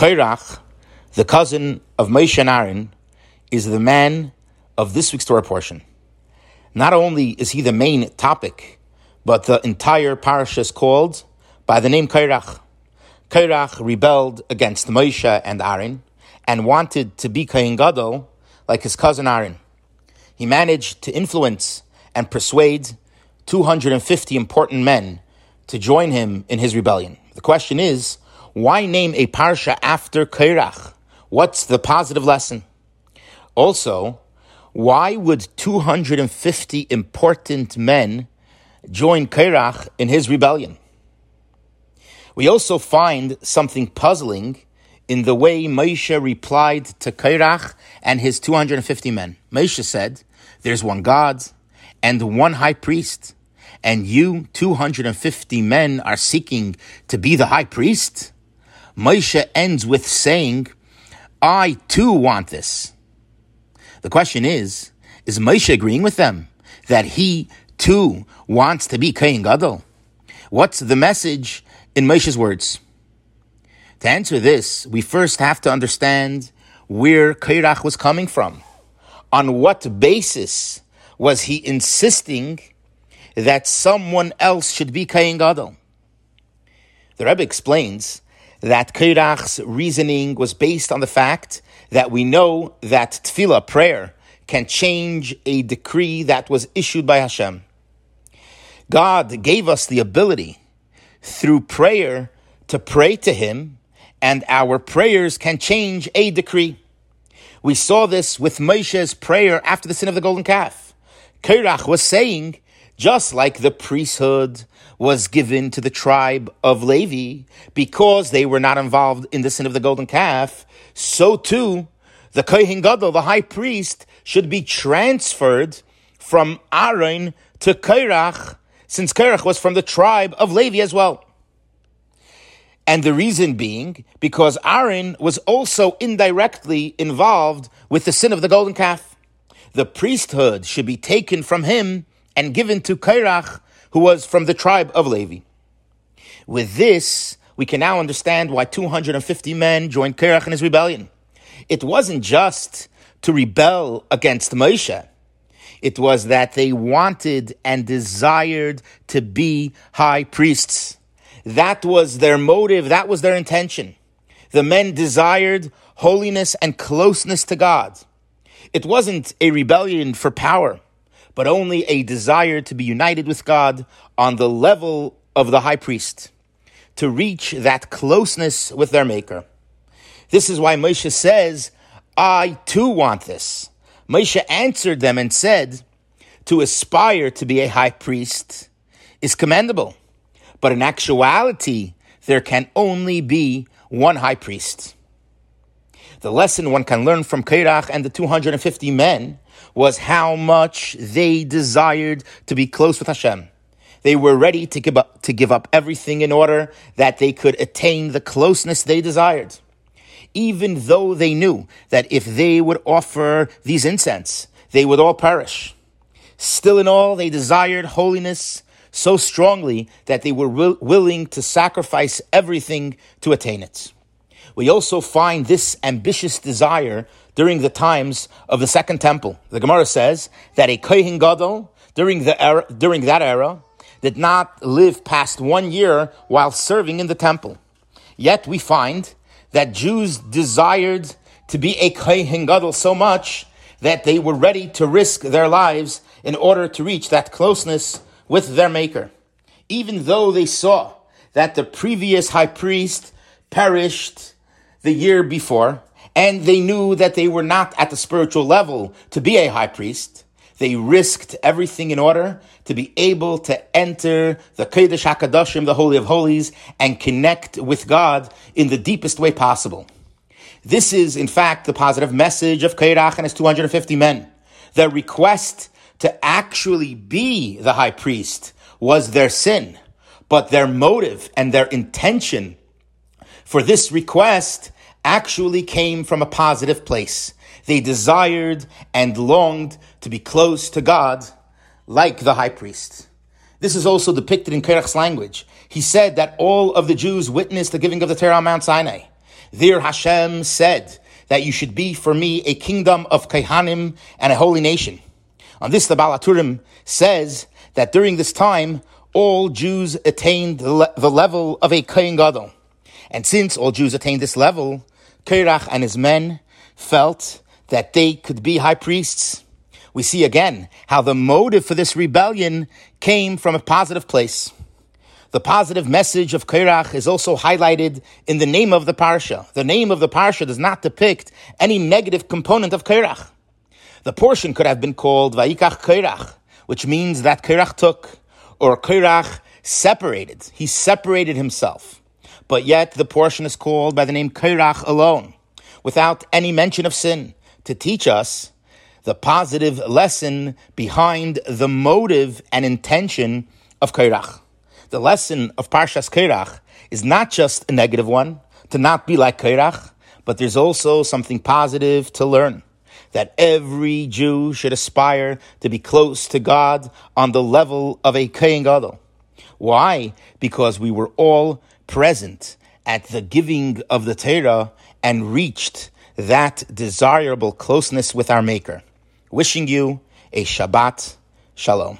Korach, the cousin of Moshe and Aaron, is the man of this week's Torah portion. Not only is he the main topic, but the entire parasha is called by the name Korach. Korach rebelled against Moshe and Aaron and wanted to be Kohen Gadol like his cousin Aaron. He managed to influence and persuade 250 important men to join him in his rebellion. The question is, why name a parsha after Korach? What's the positive lesson? Also, why would 250 important men join Korach in his rebellion? We also find something puzzling in the way Moshe replied to Korach and his 250 men. Moshe said, There's one God and one high priest, and you, 250 men, are seeking to be the high priest? Moshe ends with saying, I too want this. The question is, is Moshe agreeing with them that he too wants to be Kohen Gadol? What's the message in Moshe's words? To answer this, we first have to understand where Korach was coming from. On what basis was he insisting that someone else should be Kohen Gadol? The Rebbe explains that Korach's reasoning was based on the fact that we know that tefillah, prayer, can change a decree that was issued by Hashem. God gave us the ability through prayer to pray to Him, and our prayers can change a decree. We saw this with Moshe's prayer after the sin of the golden calf. Korach was saying, just like the priesthood was given to the tribe of Levi because they were not involved in the sin of the golden calf, so too the Kohen Gadol, the high priest, should be transferred from Aaron to Korach, since Korach was from the tribe of Levi as well. And the reason being because Aaron was also indirectly involved with the sin of the golden calf. The priesthood should be taken from him and given to Korach, who was from the tribe of Levi. With this, we can now understand why 250 men joined Korach in his rebellion. It wasn't just to rebel against Moshe. It was that they wanted and desired to be high priests. That was their motive. That was their intention. The men desired holiness and closeness to God. It wasn't a rebellion for power but only a desire to be united with God on the level of the high priest, to reach that closeness with their Maker. This is why Moshe says, I too want this. Moshe answered them and said, To aspire to be a high priest is commendable, but in actuality, there can only be one high priest. The lesson one can learn from Korach and the 250 men was how much they desired to be close with Hashem. They were ready to give up, to give up everything in order that they could attain the closeness they desired. Even though they knew that if they would offer these incense, they would all perish. Still in all, they desired holiness so strongly that they were will, willing to sacrifice everything to attain it. We also find this ambitious desire during the times of the Second Temple. The Gemara says that a Kohen Gadol during, the era, during that era did not live past one year while serving in the temple. Yet we find that Jews desired to be a Kohen Gadol so much that they were ready to risk their lives in order to reach that closeness with their Maker. Even though they saw that the previous high priest perished the year before, and they knew that they were not at the spiritual level to be a high priest. They risked everything in order to be able to enter the Kodesh HaKodashim, the Holy of Holies, and connect with God in the deepest way possible. This is, in fact, the positive message of Korach and his 250 men. Their request to actually be the high priest was their sin, but their motive and their intention for this request actually came from a positive place. They desired and longed to be close to God like the high priest. This is also depicted in Korach's language. He said that all of the Jews witnessed the giving of the Torah on Mount Sinai. There Hashem said that you should be for me a kingdom of Kehanim and a holy nation. On this, the Baal HaTurim says that during this time, all Jews attained the level of a Kohen Gadol. And since all Jews attained this level, Korach and his men felt that they could be high priests. We see again how the motive for this rebellion came from a positive place. The positive message of Korach is also highlighted in the name of the parsha. The name of the parsha does not depict any negative component of Korach. The portion could have been called Vayikach Korach, which means that Korach took, or Korach separated. He separated himself. But yet the portion is called by the name Korach alone, without any mention of sin, to teach us the positive lesson behind the motive and intention of Korach. The lesson of Parshas Korach is not just a negative one, to not be like Korach, but there's also something positive to learn. That every Jew should aspire to be close to God on the level of a Kohen Gadol. Why? Because we were all present at the giving of the Torah and reached that desirable closeness with our Maker. Wishing you a Shabbat Shalom.